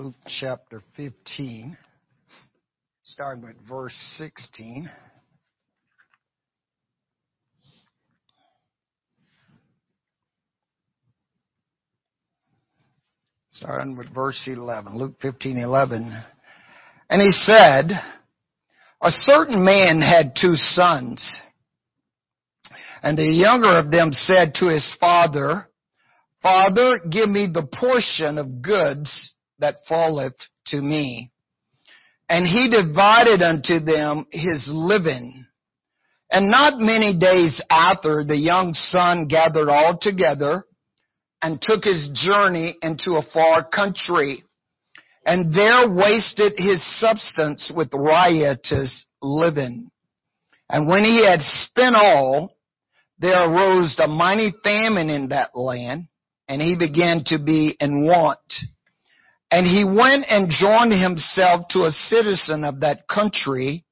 Luke chapter 15, starting with verse 16. Starting with verse 11, Luke 15, 11. And he said, a certain man had two sons, and the younger of them said to his father, Father, give me the portion of goods that falleth to me. And he divided unto them his living. And not many days after, the young son gathered all together and took his journey into a far country and there wasted his substance with riotous living. And when he had spent all, there arose a mighty famine in that land, and he began to be in want. And he went and joined himself to a citizen of that country,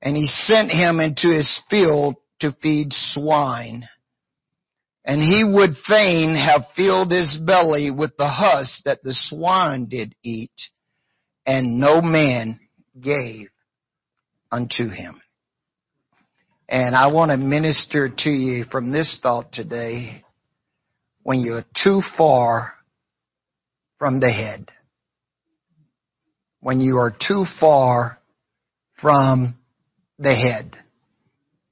and he sent him into his field to feed swine. And he would fain have filled his belly with the husk that the swine did eat, and no man gave unto him. And I want to minister to you from this thought today when you're too far from the head. When you are too far from the head.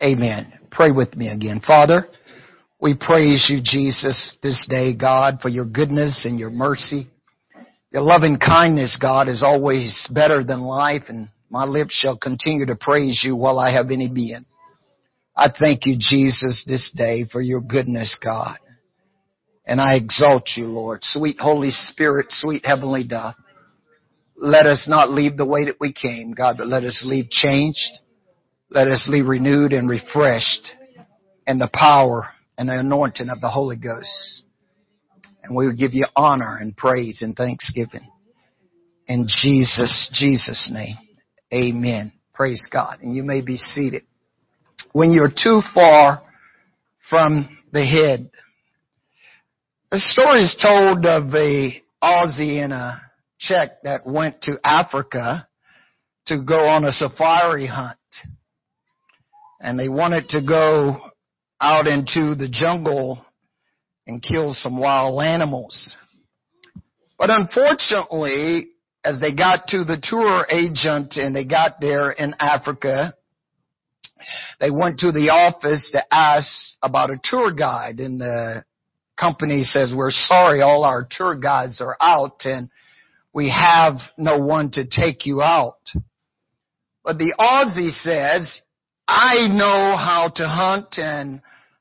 Amen. Pray with me again. Father, we praise you, Jesus, this day, God, for your goodness and your mercy. Your loving kindness, God, is always better than life, and my lips shall continue to praise you while I have any being. I thank you, Jesus, this day for your goodness, God. And I exalt you, Lord. Sweet Holy Spirit, sweet Heavenly Dove. Let us not leave the way that we came, God, but let us leave changed. Let us leave renewed and refreshed in the power and the anointing of the Holy Ghost. And we will give you honor and praise and thanksgiving. In Jesus, Jesus' name. Amen. Praise God. And you may be seated. When you're too far from the head, a story is told of a Aussie and a Czech that went to Africa to go on a safari hunt. And they wanted to go out into the jungle and kill some wild animals. But unfortunately, as they got to the tour agent and they got there in Africa, they went to the office to ask about a tour guide and the company says, we're sorry, all our tour guides are out and we have no one to take you out. But the Aussie says, I know how to hunt and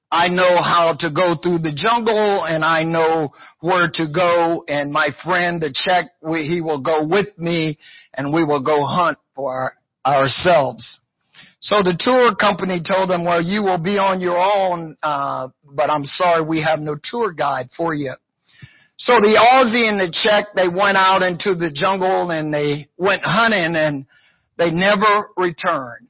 I know how to go through the jungle and I know where to go and my friend the Czech, he will go with me and we will go hunt for ourselves. So the tour company told them, well, you will be on your own, uh, but I'm sorry we have no tour guide for you. So the Aussie and the Czech, they went out into the jungle and they went hunting and they never returned.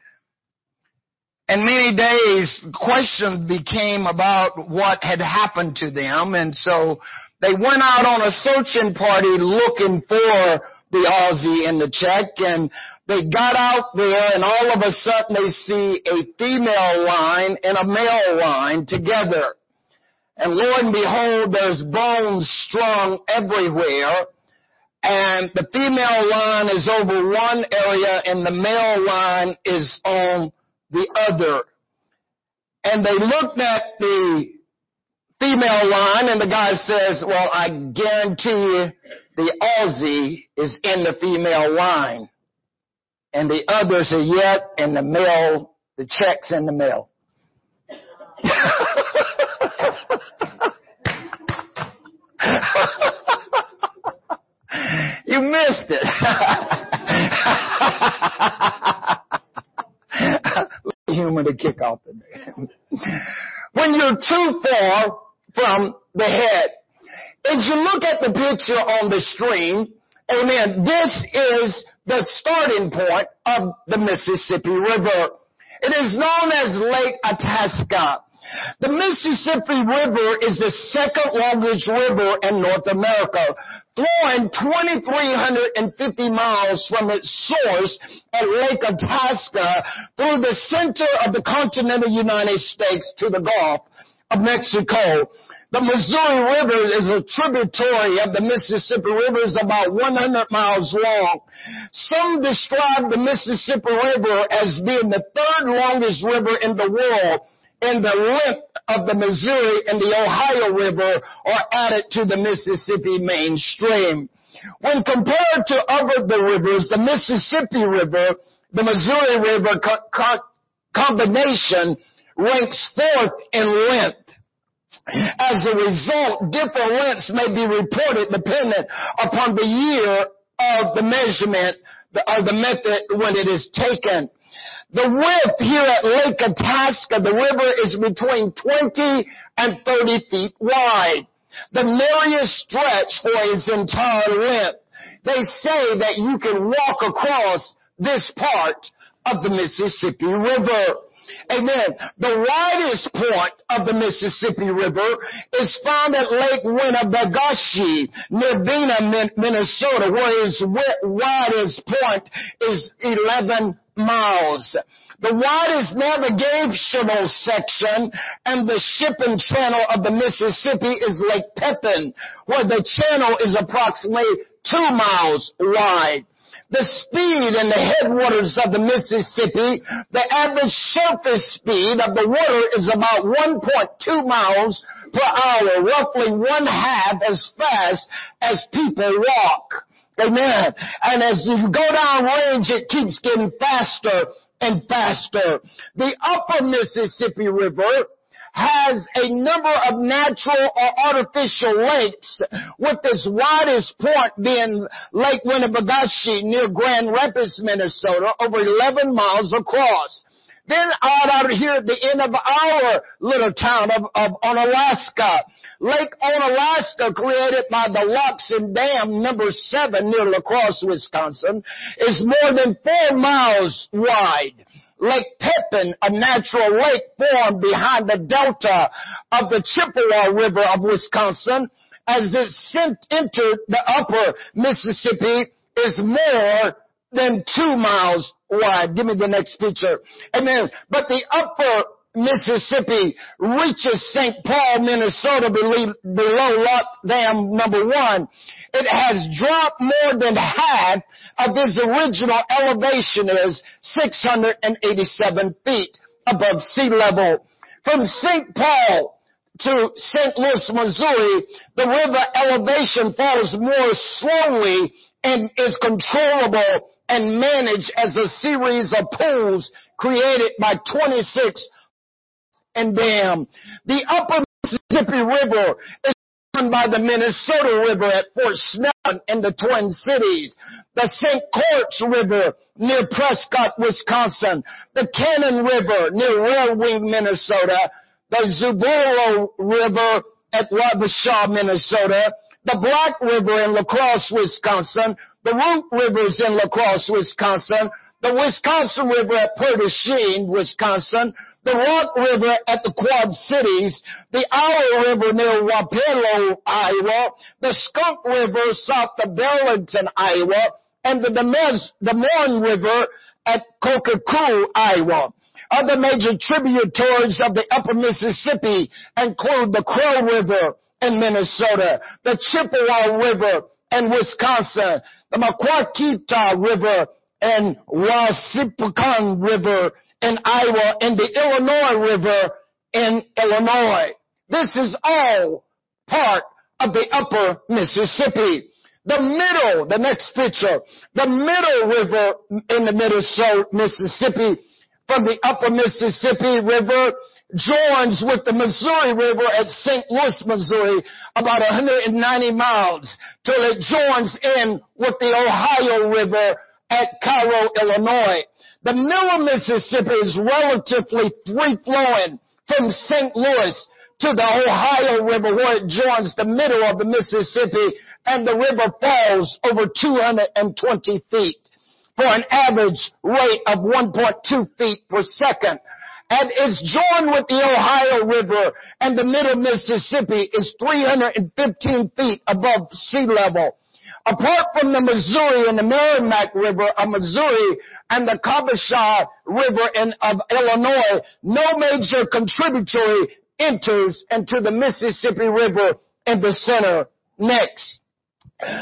And many days questions became about what had happened to them and so they went out on a searching party looking for the Aussie and the Czech and they got out there and all of a sudden they see a female line and a male line together. And lo and behold, there's bones strung everywhere. And the female line is over one area and the male line is on the other. And they looked at the female line and the guy says, well, I guarantee you the Aussie is in the female line. And the others are yet in the male, the Czech's in the male. you missed it. humor to kick off the day. when you're too far from the head. As you look at the picture on the screen, amen, this is the starting point of the Mississippi River. It is known as Lake Itasca. The Mississippi River is the second longest river in North America, flowing 2,350 miles from its source at Lake Itasca through the center of the continental United States to the Gulf of Mexico. The Missouri River is a tributary of the Mississippi River is about 100 miles long. Some describe the Mississippi River as being the third longest river in the world and the length of the Missouri and the Ohio River are added to the Mississippi main stem. When compared to other the rivers, the Mississippi River, the Missouri River co- co- combination ranks fourth in length. As a result, different lengths may be reported dependent upon the year of the measurement of the method when it is taken. The width here at Lake Itasca, the river is between 20 and 30 feet wide. The narrowest stretch for its entire length. They say that you can walk across this part of the Mississippi River. Amen. The widest point of the Mississippi River is found at Lake Winnipesaukee near Bena, Minnesota, where its widest point is 11 miles. The widest navigational section and the shipping channel of the Mississippi is Lake Pepin, where the channel is approximately two miles wide the speed in the headwaters of the Mississippi, the average surface speed of the water is about 1.2 miles per hour, roughly one half as fast as people walk. Amen. And as you go down range, it keeps getting faster and faster. The upper Mississippi River has a number of natural or artificial lakes with its widest point being Lake Winnipesaukee near Grand Rapids, Minnesota, over 11 miles across. Then out out here at the end of our little town of, of Onalaska, Lake Onalaska created by the Lock and Dam number seven near La Crosse, Wisconsin, is more than four miles wide. Lake Pepin, a natural lake formed behind the delta of the Chippewa River of Wisconsin, as it sent, entered the upper Mississippi, is more than two miles wide. Give me the next picture. Amen. But the upper Mississippi reaches St. Paul, Minnesota below Lock Dam number one. It has dropped more than half of its original elevation is 687 feet above sea level. From St. Paul to St. Louis, Missouri, the river elevation falls more slowly and is controllable and managed as a series of pools created by 26 and dam. The upper Mississippi River is run by the Minnesota River at Fort Snelling in the Twin Cities. The St. Croix River near Prescott, Wisconsin. The Cannon River near Red Wing, Minnesota. The Zumbro River at Wabasha, Minnesota. The Black River in La Crosse, Wisconsin. The Root Rivers in La Crosse, Wisconsin the Wisconsin River at Prairie du Chien, Wisconsin, the Rock River at the Quad Cities, the Iowa River near Wapello, Iowa, the Skunk River south of Burlington, Iowa, and the Des Moines River at Keokuk, Iowa. Other major tributaries of the upper Mississippi include the Crow River in Minnesota, the Chippewa River in Wisconsin, the Maquoketa River and Wapsipinicon River in Iowa and the Illinois River in Illinois. This is all part of the upper Mississippi. The middle, the next picture, the middle river in the Minnesota, Mississippi from the upper Mississippi River joins with the Missouri River at St. Louis, Missouri, about 190 miles till it joins in with the Ohio River at Cairo, Illinois. The middle Mississippi is relatively free flowing from St. Louis to the Ohio River where it joins the middle of the Mississippi and the river falls over 220 feet for an average rate of 1.2 feet per second. and it's joined with the Ohio River and the middle Mississippi is 315 feet above sea level. Apart from the Missouri and the Meramec River of Missouri and the Kabasha River in, of Illinois, no major contributory enters into the Mississippi River in the center. Next.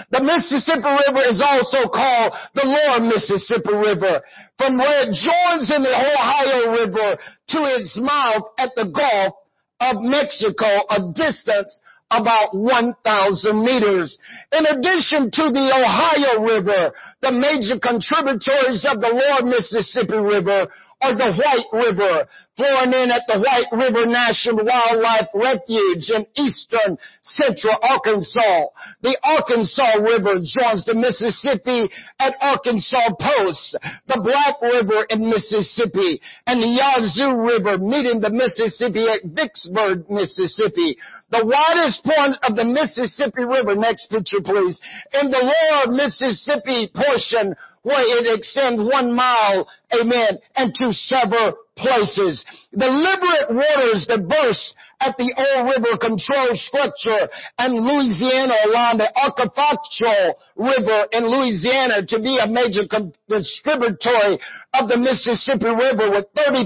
The Mississippi River is also called the Lower Mississippi River, from where it joins in the Ohio River to its mouth at the Gulf of Mexico, a distance about 1,000 meters. In addition to the Ohio River, the major contributors of the Lower Mississippi River the White River, flowing in at the White River National Wildlife Refuge in eastern central Arkansas. The Arkansas River joins the Mississippi at Arkansas Post, the Black River in Mississippi, and the Yazoo River meeting the Mississippi at Vicksburg, Mississippi. The widest point of the Mississippi River, next picture please, in the lower Mississippi portion where it extends one mile, amen, and to several places. The liberate waters that burst at the old river control structure and Louisiana along the Atchafalaya River in Louisiana to be a major distributory of the Mississippi River with 30%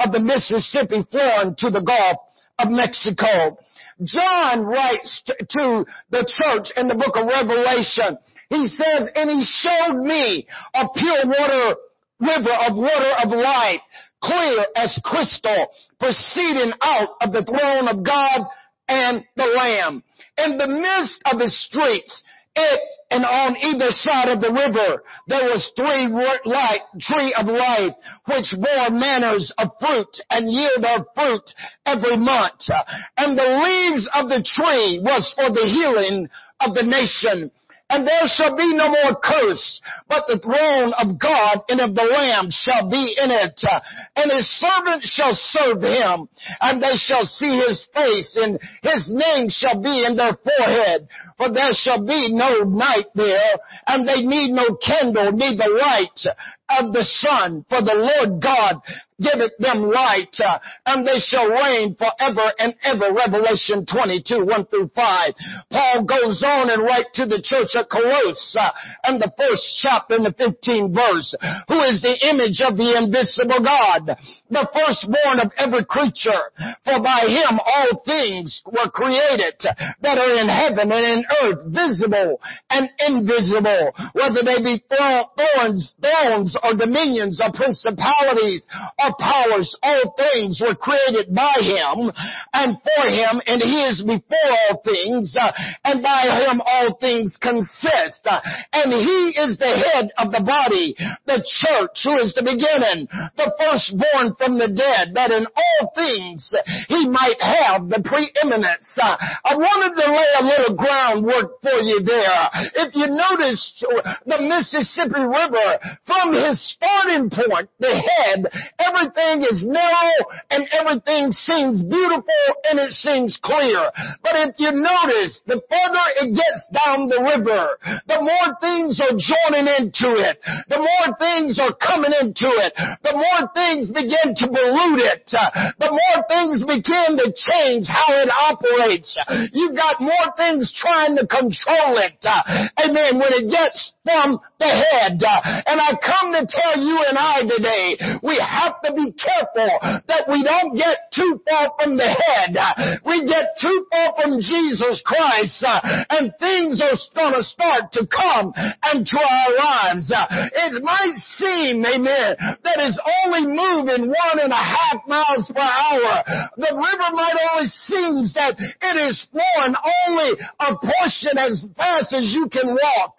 of the Mississippi flowing to the Gulf of Mexico. John writes to the church in the book of Revelation he says, and he showed me a pure water river of water of life, clear as crystal, proceeding out of the throne of God and the Lamb. In the midst of the streets, it and on either side of the river there was three light, tree of life which bore manners of fruit and yield of fruit every month. And the leaves of the tree was for the healing of the nation and there shall be no more curse, but the throne of God and of the Lamb shall be in it. And his servants shall serve him, and they shall see his face, and his name shall be in their forehead. For there shall be no night there, and they need no candle, neither the light of the sun, for the Lord God giveth them light, uh, and they shall reign forever and ever. Revelation 22, 1 through 5. Paul goes on and write to the church at Colossus, uh, and the first chapter in the 15th verse, who is the image of the invisible God, the firstborn of every creature. For by him all things were created that are in heaven and in earth, visible and invisible, whether they be thorns, thrones or dominions or principalities or powers. All things were created by him and for him and he is before all things uh, and by him all things consist. Uh, and he is the head of the body, the church who is the beginning, the firstborn from the dead, that in all things he might have the preeminence. Uh, I wanted to lay a little groundwork for you there. If you notice the Mississippi River from his starting point, the head, everything is narrow and everything seems beautiful and it seems clear. But if you notice, the further it gets down the river, the more things are joining into it, the more things are coming into it, the more things begin to pollute it, the more things begin to change how it operates. You've got more things trying to control it. Amen. When it gets from the head. And I come to tell you and I today, we have to be careful that we don't get too far from the head. We get too far from Jesus Christ and things are going to start to come into our lives. It might seem, amen, that it's only moving one and a half miles per hour. The river might only seem that it is flowing only a portion as fast as you can walk.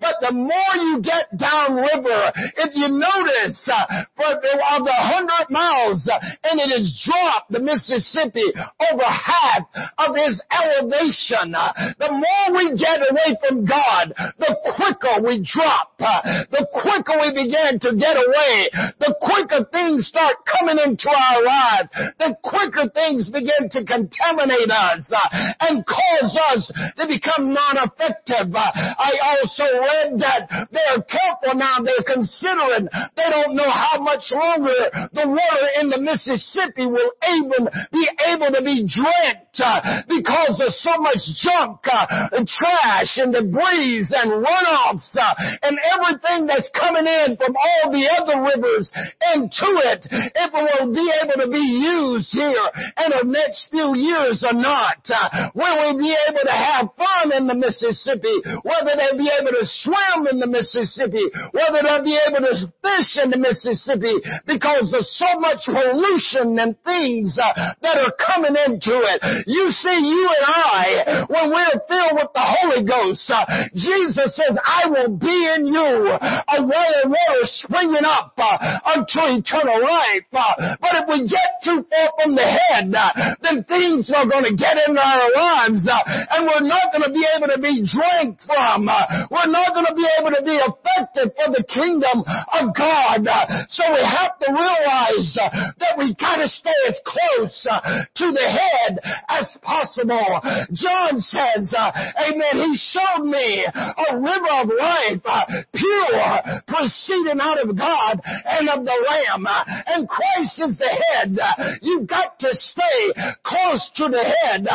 But the more you get downriver, if you notice, uh, for the, of the hundred miles, and it has dropped the Mississippi over half of its elevation, the more we get away from God, the quicker we drop, the quicker we begin to get away, the quicker things start coming into our lives, the quicker things begin to contaminate us uh, and cause us to become non-effective. Uh, I also read that they're careful now. They're considering. They don't know how much longer the water in the Mississippi will even be able to be drank uh, because of so much junk, uh, and trash and debris and runoffs uh, and everything that's coming in from all the other rivers into it, if it will be able to be used here in the next few years or not. Uh, will we be able to have fun in the Mississippi? Whether they be able to swim in the Mississippi? Whether they'll be able to fish in the Mississippi? Because there's so much pollution and things uh, that are coming into it. You see, you and I, when we're filled with the Holy Ghost, uh, Jesus says, I will be in you, a well of water springing up uh, unto eternal life. Uh, but if we get too far from the head, uh, then things are going to get in our lives, uh, and we're not going to be able to be drank from. We're not going to be able to be effective for the kingdom of God. So we have to realize uh, that we got to stay as close uh, to the head as possible. John says, Amen. He showed me a river of life, pure, proceeding out of God and of the Lamb. And Christ is the head. You've got to stay close to the head.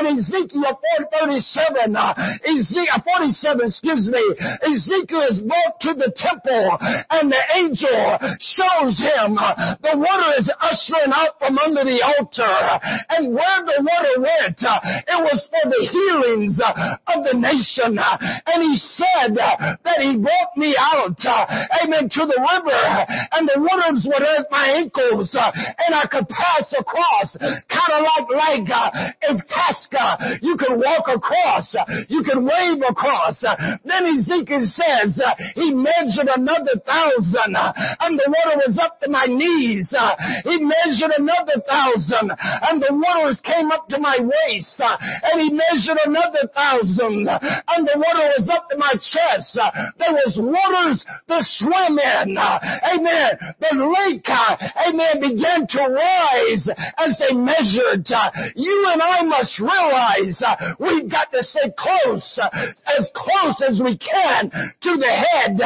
In Ezekiel 47, Ezekiel 47, excuse me, Ezekiel is brought to the temple and the angel shows him the water is ushering out from under the altar. And where the water went, it was for the healings of the nation. And he said that he brought me out, amen, to the river and the waters were at my ankles and I could pass across kind of like, like, Itasca. You can walk across. You can wave across. Then Ezekiel says, he measured another thousand and the water was up to my knees. Uh, he measured another thousand and the waters came up to my waist. Uh, and he measured another thousand and the water was up to my chest. Uh, there was waters to swim in. Uh, amen. The lake, amen, began to rise as they measured. You and I must realize we've got to stay close, as close as we can to the head.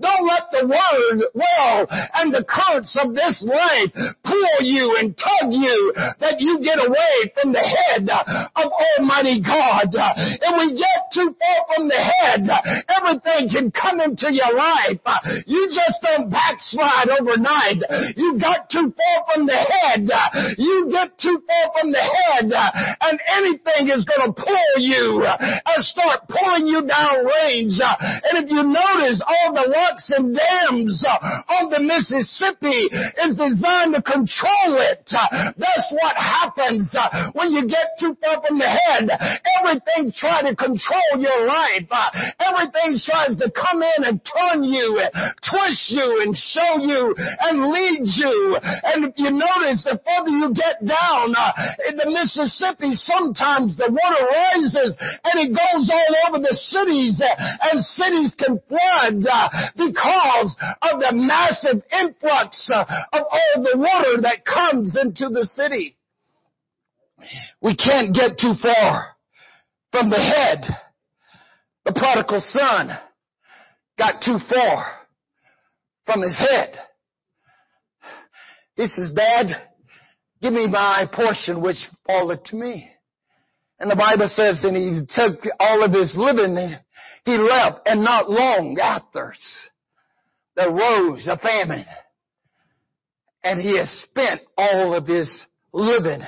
Don't let the word, well, and the currents of this life pull you and tug you that you get away from the head of Almighty God. If we get too far from the head, everything can come into your life. You just don't backslide overnight. You got too far from the head. You get too far from the head and anything is going to pull you and start pulling you down range. And if you notice all the locks and dams on the Mississippi is designed to control it. That's what happens when you get too far from the head. Everything tries to control your life. Everything tries to come in and turn you, twist you and show you and lead you. And you notice, the further you get down in the Mississippi, sometimes the water rises and it goes all over the cities and cities can flood uh, because of the massive influx uh, of all the water that comes into the city. We can't get too far from the head. The prodigal son got too far from his head. He says, Dad, give me my portion which falleth to me. And the Bible says, and he took all of his living, and he left, and not long after, there rose a famine. And he has spent all of his living.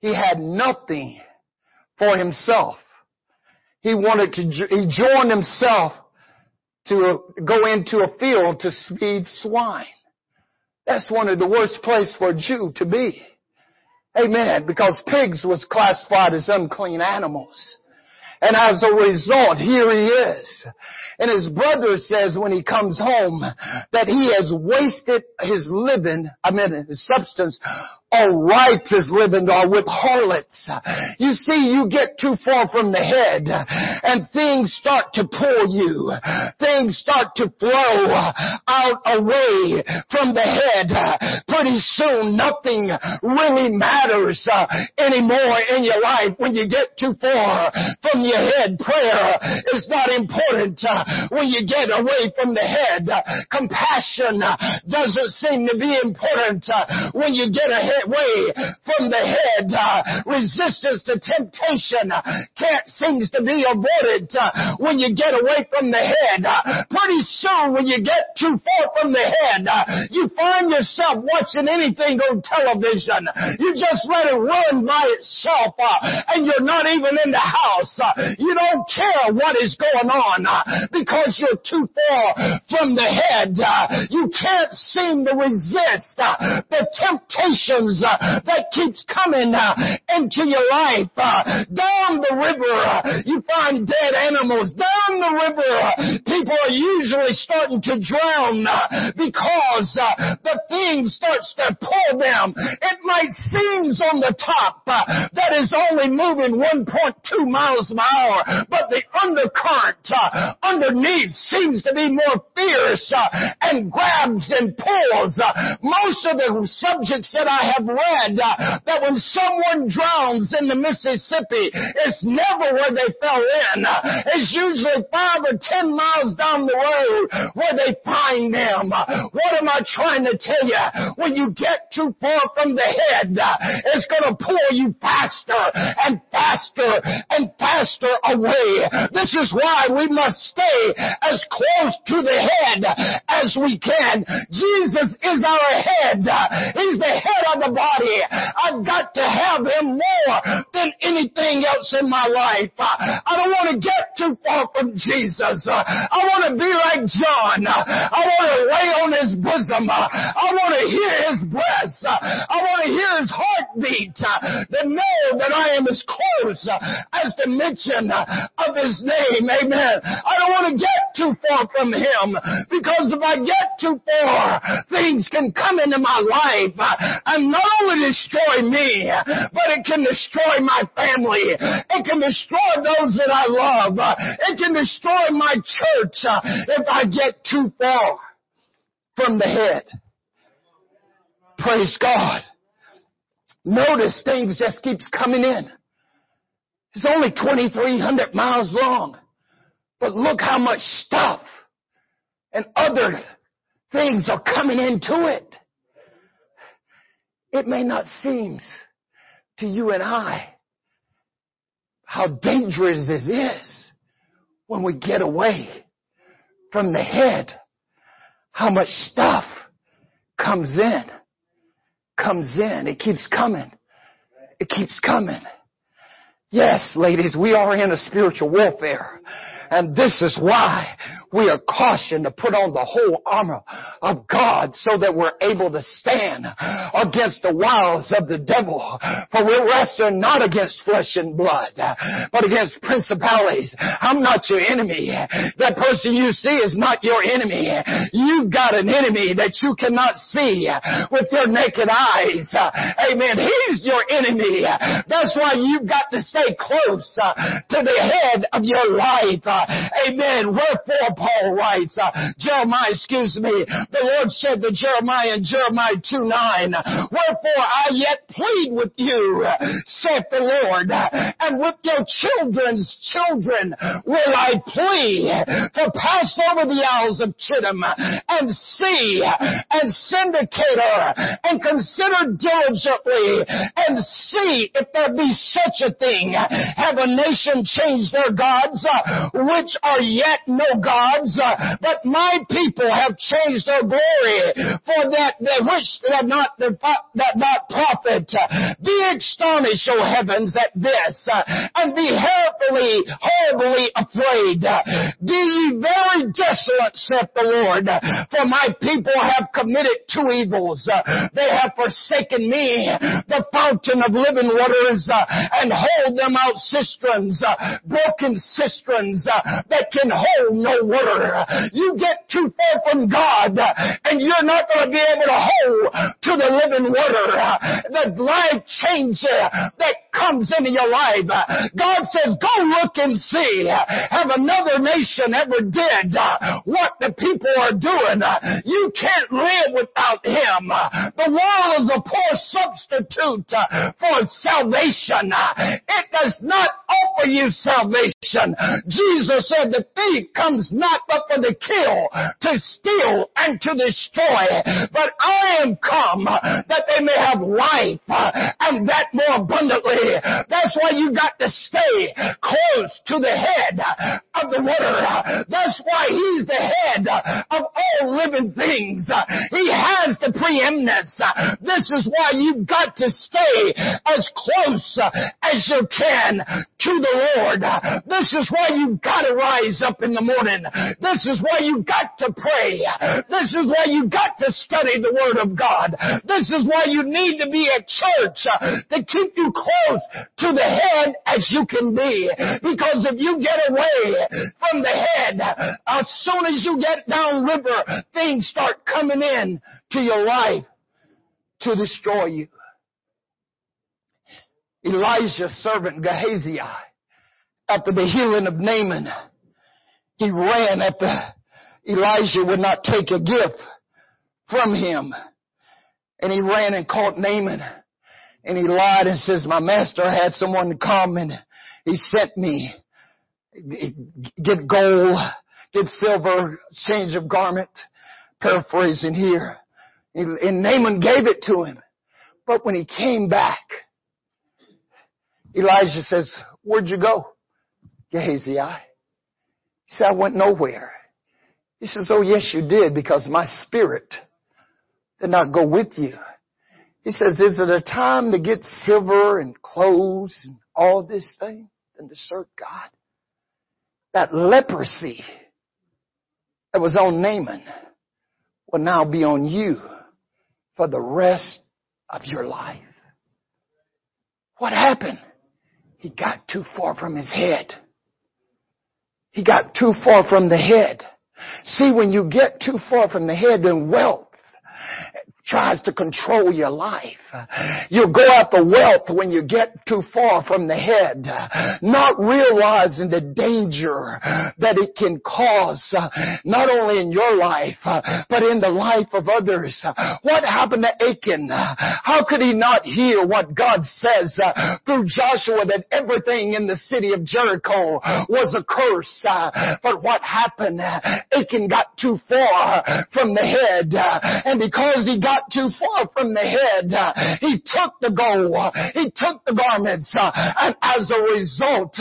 He had nothing for himself. He wanted to, he joined himself to go into a field to feed swine. That's one of the worst places for a Jew to be. Amen. Because pigs was classified as unclean animals. And as a result, here he is. And his brother says when he comes home that he has wasted his living, I mean his substance, or righteous living or with harlots. You see, you get too far from the head and things start to pull you. Things start to flow out away from the head. Pretty soon nothing really matters uh, anymore in your life when you get too far from your head. Prayer is not important uh, when you get away from the head. Compassion uh, doesn't seem to be important when you get away from the head. Uh, resistance to temptation uh, can't seems to be avoided uh, when you get away from the head. Pretty soon when you get too far from the head, you find yourself watching anything on television. You just let it run by itself and you're not even in the house. You don't care what is going on because you're too far from the head. You can't seem to resist the temptations Uh, that keeps coming uh, into your life. Uh, down the river, you find dead animals. Down the river, people are usually starting to drown because the thing starts to pull them. It might seem on the top that is only moving 1.2 miles per hour, but the undercurrent underneath seems to be more fierce and grabs and pulls. Most of the subjects that I have read uh, that when someone drowns in the Mississippi, it's never where they fell in. Uh, it's usually five or ten miles down the road where they find them. Uh, what am I trying to tell you? When you get too far from the head, it's going to pull you faster and faster and faster away. This is why we must stay as close to the head as we can. Jesus is our head. He's the head of the body. I've got to have him more than anything else in my life. Uh, I don't want to get too far from Jesus. Uh, I want to be like John. Uh, I want to lay on his bosom. I want to hear his breath. I want to hear his heartbeat. To know that I am as close as the mention of his name. Amen. I don't want to get too far from him because if I get too far, things can come into my life and not only destroy me, but it can destroy my family. It can destroy those that I love. It can destroy my church uh, if I get too far from the head. Praise God. Notice things just keeps coming in. It's only 2,300 miles long. But look how much stuff and other things are coming into it. It may not seem to you and I how dangerous it is when we get away from the head. How much stuff comes in. Comes in. It keeps coming. It keeps coming. Yes, ladies, we are in a spiritual warfare. And this is why we are cautioned to put on the whole armor of God so that we're able to stand against the wiles of the devil. For we're wrestling not against flesh and blood, but against principalities. I'm not your enemy. That person you see is not your enemy. You've got an enemy that you cannot see with your naked eyes. Amen. He's your enemy. That's why you've got to stay close to the head of your life. Amen. Wherefore Paul writes, uh, Jeremiah, excuse me, the Lord said to Jeremiah in Jeremiah 2 9, Wherefore I yet plead with you, saith the Lord, and with your children's children will I plead, for pass over the isles of Chittim and see and syndicate her and consider diligently and see if there be such a thing. Have a nation changed their gods, which are yet no gods, uh, but my people have changed their glory for that, that which that not that not profit. Be astonished, O heavens, at this, uh, and be horribly, horribly afraid. Be ye very desolate, saith the Lord, for my people have committed two evils. They have forsaken me, the fountain of living waters, and hold them out cisterns, broken cisterns, that can hold no water. You get too far from God and you're not going to be able to hold to the living water. The life change that comes into your life. God says, go look and see. Have another nation ever did what the people are doing? You can't live without Him. The world is a poor substitute for salvation. It does not offer you salvation. Jesus said the thief comes not but for to kill, to steal, and to destroy. But I am come that they may have life uh, and that more abundantly. That's why you got to stay close to the head of the water. That's why he's the head of all living things. He has the preeminence. This is why you've got to stay as close as you can to the Lord. This is why you've got to rise up in the morning. This is why you've got to pray. This is why you've got to study the Word of God. This is why you need to be at church to keep you close to the head as you can be. Because if you get away from the head, as soon as you get downriver, things start coming in to your life to destroy you. Elijah's servant Gehazi, after the healing of Naaman, he ran after Elijah would not take a gift from him. And he ran and caught Naaman. And he lied and says, my master had someone to come and he sent me. Get gold, get silver, change of garment. Paraphrasing here. And Naaman gave it to him. But when he came back, Elijah says, where'd you go? Gehazi. He said, I went nowhere. He says, oh yes you did because my spirit did not go with you. He says, is it a time to get silver and clothes and all this thing than to serve God? That leprosy that was on Naaman will now be on you for the rest of your life. What happened? He got too far from his head. He got too far from the head. See, when you get too far from the head, then wealth tries to control your life. You'll go after wealth when you get too far from the head, not realizing the danger that it can cause, not only in your life, but in the life of others. What happened to Achan? How could he not hear what God says through Joshua that everything in the city of Jericho was a curse? But what happened? Achan got too far from the head, and because he got too far from the head. He took the gold. He took the garments. And as a result,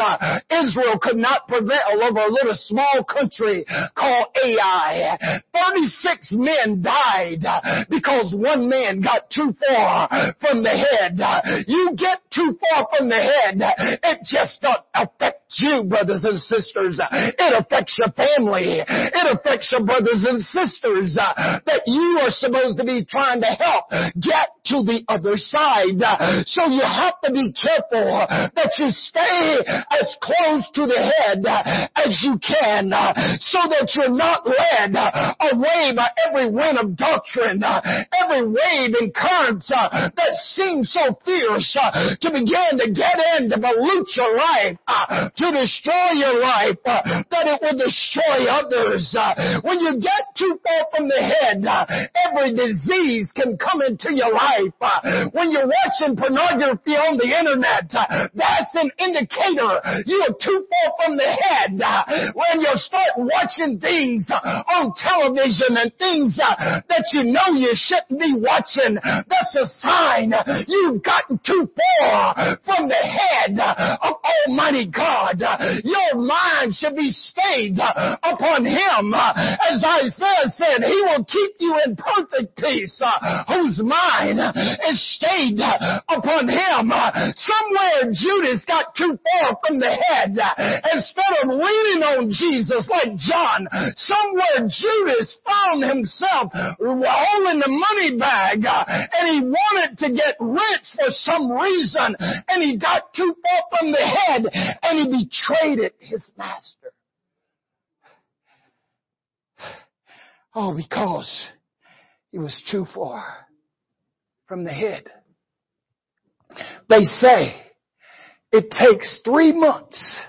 Israel could not prevail over a little small country called Ai. 36 men died because one man got too far from the head. You get too far from the head, it just don't affect you, brothers and sisters. It affects your family. It affects your brothers and sisters that you are supposed to be trying trying to help get to the other side. So you have to be careful that you stay as close to the head as you can so that you're not led away by every wind of doctrine, every wave and current that seems so fierce to begin to get in to pollute your life, to destroy your life, that it will destroy others. When you get too far from the head, every disease disease can come into your life. Uh, when you're watching pornography on the internet, uh, that's an indicator you're too far from the head. Uh, when you start watching things uh, on television and things uh, that you know you shouldn't be watching, that's a sign uh, you've gotten too far from the head of Almighty God. Your mind should be stayed upon Him. As Isaiah said, He will keep you in perfect peace uh, whose mind is stayed upon him. Somewhere Judas got too far from the head. Instead of leaning on Jesus like John, somewhere Judas found himself holding the money bag and he wanted to get rich for some reason and he got too far from the head and he betrayed it, his master. Oh, because he was too far from the head. They say it takes three months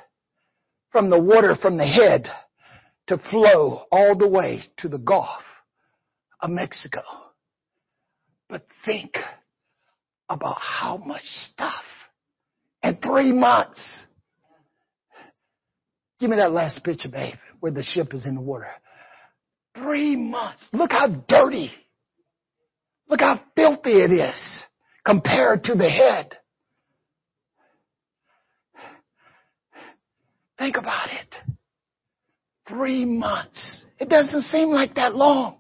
from the water from the head to flow all the way to the Gulf of Mexico. But think about how much stuff in three months. Give me that last picture, babe, where the ship is in the water. Three months. Look how dirty. Look how filthy it is compared to the head. Think about it. Three months. It doesn't seem like that long.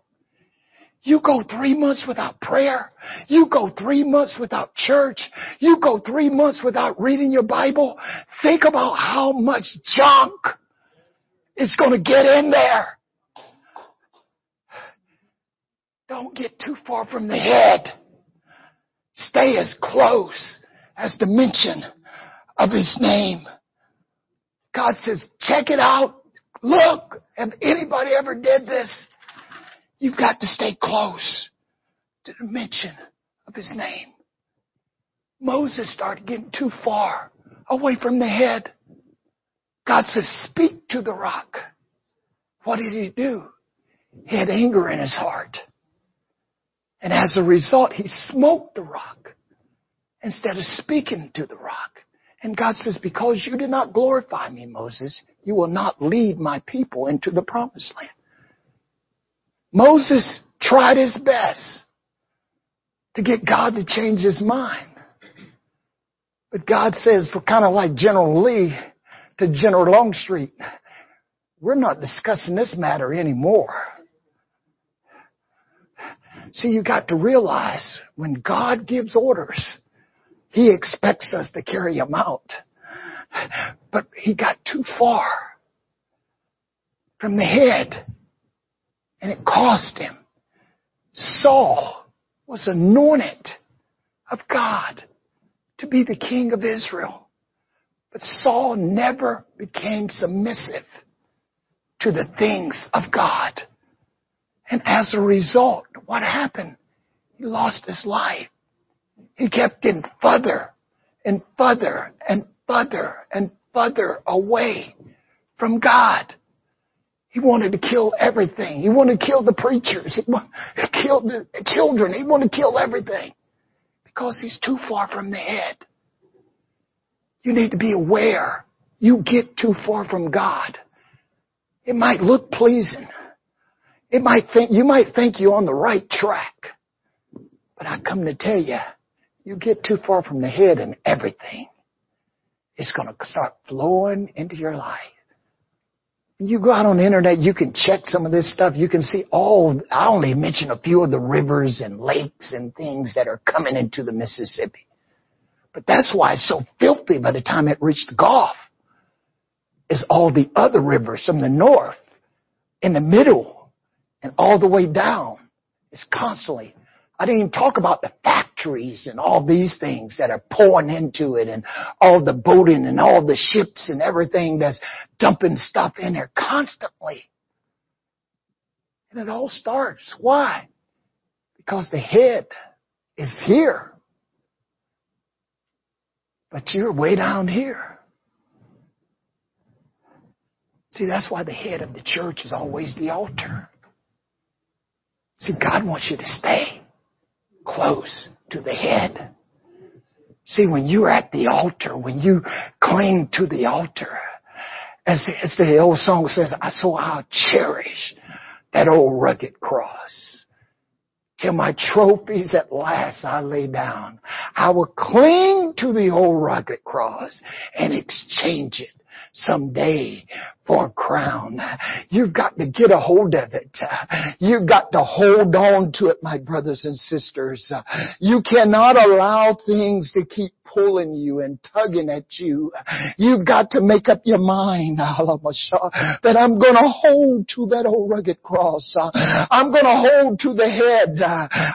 You go three months without prayer. You go three months without church. You go three months without reading your Bible. Think about how much junk is going to get in there. Don't get too far from the head. Stay as close as the mention of His name. God says, check it out. Look, have anybody ever did this? You've got to stay close to the mention of his name. Moses started getting too far away from the head. God says, speak to the rock. What did he do? He had anger in his heart. And as a result, he smote the rock instead of speaking to the rock. And God says, because you did not glorify me, Moses, you will not lead my people into the promised land. Moses tried his best to get God to change his mind. But God says, kind of like General Lee to General Longstreet, we're not discussing this matter anymore. See, you got to realize when God gives orders, He expects us to carry them out. But He got too far from the head and it cost him. Saul was anointed of God to be the king of Israel. But Saul never became submissive to the things of God. And as a result, what happened? He lost his life. He kept getting further and further and further and further away from God. He wanted to kill everything. He wanted to kill the preachers. He wanted to kill the children. He wanted to kill everything because he's too far from the head. You need to be aware. You get too far from God. It might look pleasing. It might think, you might think you're on the right track. But I come to tell you, you get too far from the head and everything is going to start flowing into your life. You go out on the internet, you can check some of this stuff. You can see all, I only mention a few of the rivers and lakes and things that are coming into the Mississippi. But that's why it's so filthy by the time it reached the Gulf. Is all the other rivers from the north, in the middle, and all the way down. It's constantly I didn't even talk about the factories and all these things that are pouring into it and all the boating and all the ships and everything that's dumping stuff in there constantly. And it all starts. Why? Because the head is here. But you're way down here. See, that's why the head of the church is always the altar. See, God wants you to stay close to the head. See, when you're at the altar, when you cling to the altar, as, as the old song says, I so I'll cherish that old rugged cross. Till my trophies at last I lay down. I will cling to the old rugged cross and exchange it someday for a crown. You've got to get a hold of it. You've got to hold on to it, my brothers and sisters. You cannot allow things to keep pulling you and tugging at you. You've got to make up your mind that I'm going to hold to that old rugged cross. I'm going to hold to the head.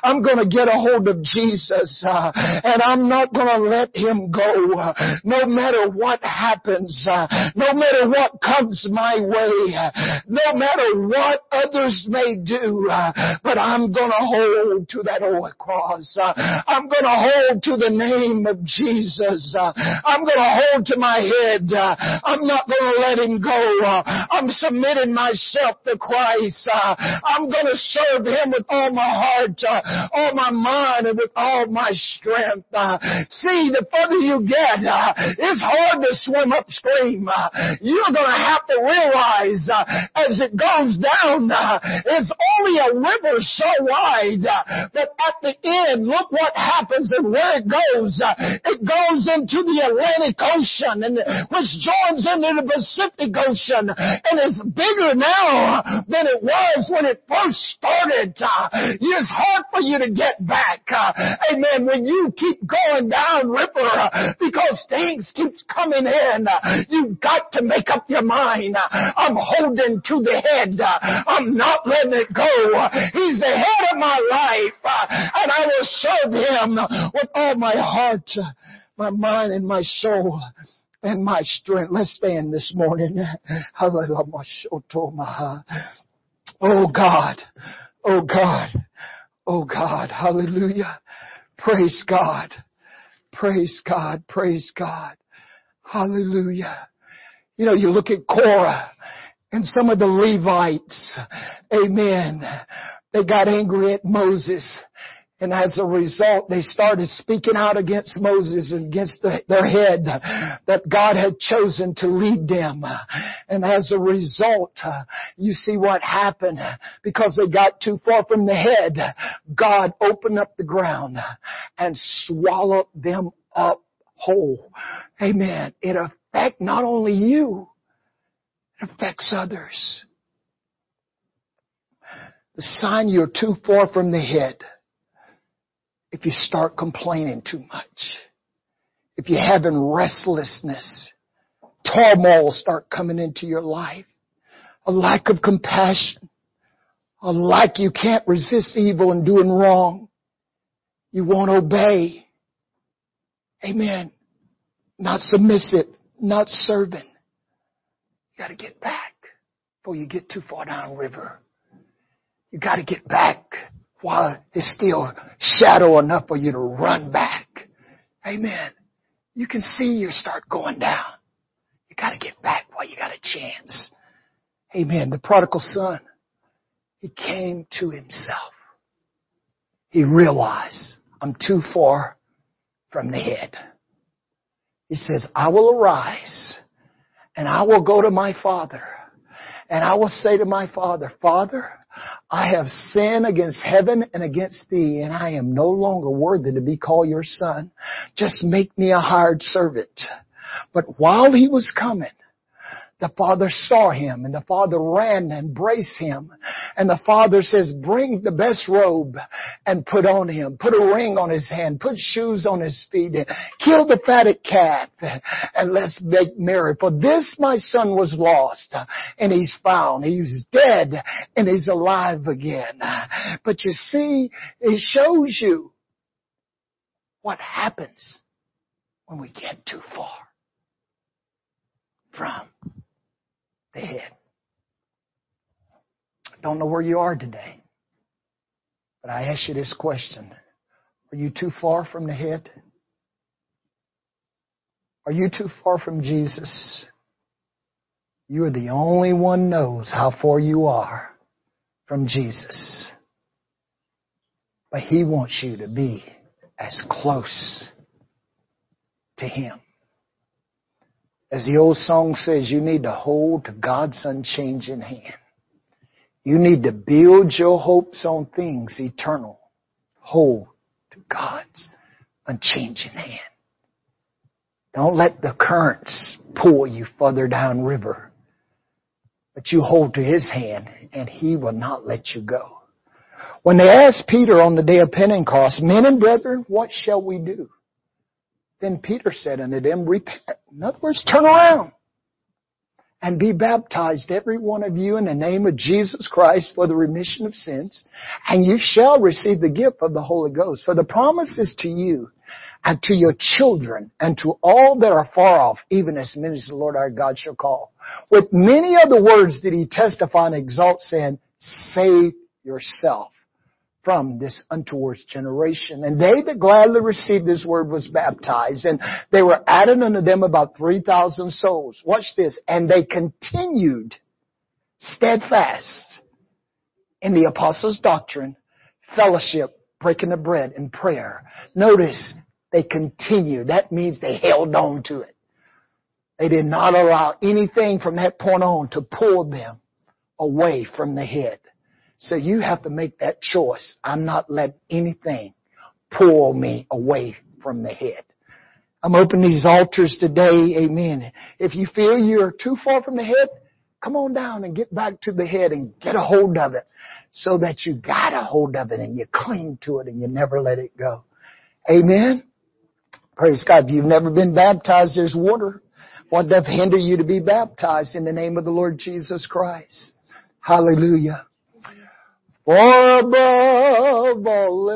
I'm going to get a hold of Jesus and I'm not going to let him go no matter what happens, no matter what comes my way, no matter what others may do, but I'm going to hold to that old cross. I'm going to hold to the name of Jesus. Uh, I'm going to hold to my head. Uh, I'm not going to let him go. Uh, I'm submitting myself to Christ. I'm going to serve him with all my heart, all my mind, and with all my strength. See, the further you get, it's hard to swim upstream. You're going to have to realize as it goes down, it's only a river so wide, but at the end, look what happens and where it goes. It goes into the Atlantic Ocean, and which joins into the Pacific Ocean, and is bigger now than it was when it first started. It's hard for you to get back. Amen. When you keep going down river because things keeps coming in, you've got to make up your mind. I'm holding to the head. I'm not letting it go. He's the head of my life, and I will serve him with all my heart, my mind, and my soul and my strength. Let's stand this morning. Oh God. Oh God. Oh God. Hallelujah. Praise God. Praise God. Praise God. Hallelujah. You know, you look at Korah and some of the Levites. Amen. They got angry at Moses and as a result, they started speaking out against Moses and against the, their head that God had chosen to lead them. And as a result, you see what happened. Because they got too far from the head, God opened up the ground and swallowed them up whole. Amen. It affects not only you, it affects others. The sign you're too far from the head if you start complaining too much, if you're having restlessness, turmoil start coming into your life, a lack of compassion, a lack you can't resist evil and doing wrong, you won't obey. Amen. Not submissive, not serving. You gotta get back before you get too far down river. You gotta get back while it's still shadow enough for you to run back. Amen. You can see you start going down. You gotta get back while you got a chance. Amen. The prodigal son, he came to himself. He realized, I'm too far from the head. He says, I will arise and I will go to my father and I will say to my father, Father, I have sinned against heaven and against thee, and I am no longer worthy to be called your son. Just make me a hired servant. But while he was coming, the father saw him and the father ran and embraced him. And the father says, bring the best robe and put on him. Put a ring on his hand. Put shoes on his feet. Kill the fatted calf and let's make merry. For this my son was lost and he's found. He was dead and he's alive again. But you see, it shows you what happens when we get too far from the head. I Don't know where you are today, but I ask you this question. Are you too far from the head? Are you too far from Jesus? You are the only one knows how far you are from Jesus. But He wants you to be as close to Him as the old song says, you need to hold to God's unchanging hand. You need to build your hopes on things eternal. Hold to God's unchanging hand. Don't let the currents pull you further down river. But you hold to His hand and He will not let you go. When they asked Peter on the day of Pentecost, men and brethren, what shall we do? Then Peter said unto them, repent. In other words, turn around and be baptized, every one of you, in the name of Jesus Christ for the remission of sins, and you shall receive the gift of the Holy Ghost. For the promise is to you and to your children and to all that are far off, even as many as the Lord our God shall call. With many other words did he testify and exalt, saying, Save yourself from this untoward generation. And they that gladly received this word was baptized, and they were added unto them about 3,000 souls. Watch this. And they continued steadfast in the apostles' doctrine, fellowship, breaking the bread, and prayer. Notice, they continued. That means they held on to it. They did not allow anything from that point on to pull them away from the head. So you have to make that choice. I'm not letting anything pull me away from the head. I'm opening these altars today. Amen. If you feel you're too far from the head, come on down and get back to the head and get a hold of it so that you got a hold of it and you cling to it and you never let it go. Amen. Praise God. If you've never been baptized, there's water. What doth hinder you to be baptized in the name of the Lord Jesus Christ? Hallelujah. For above all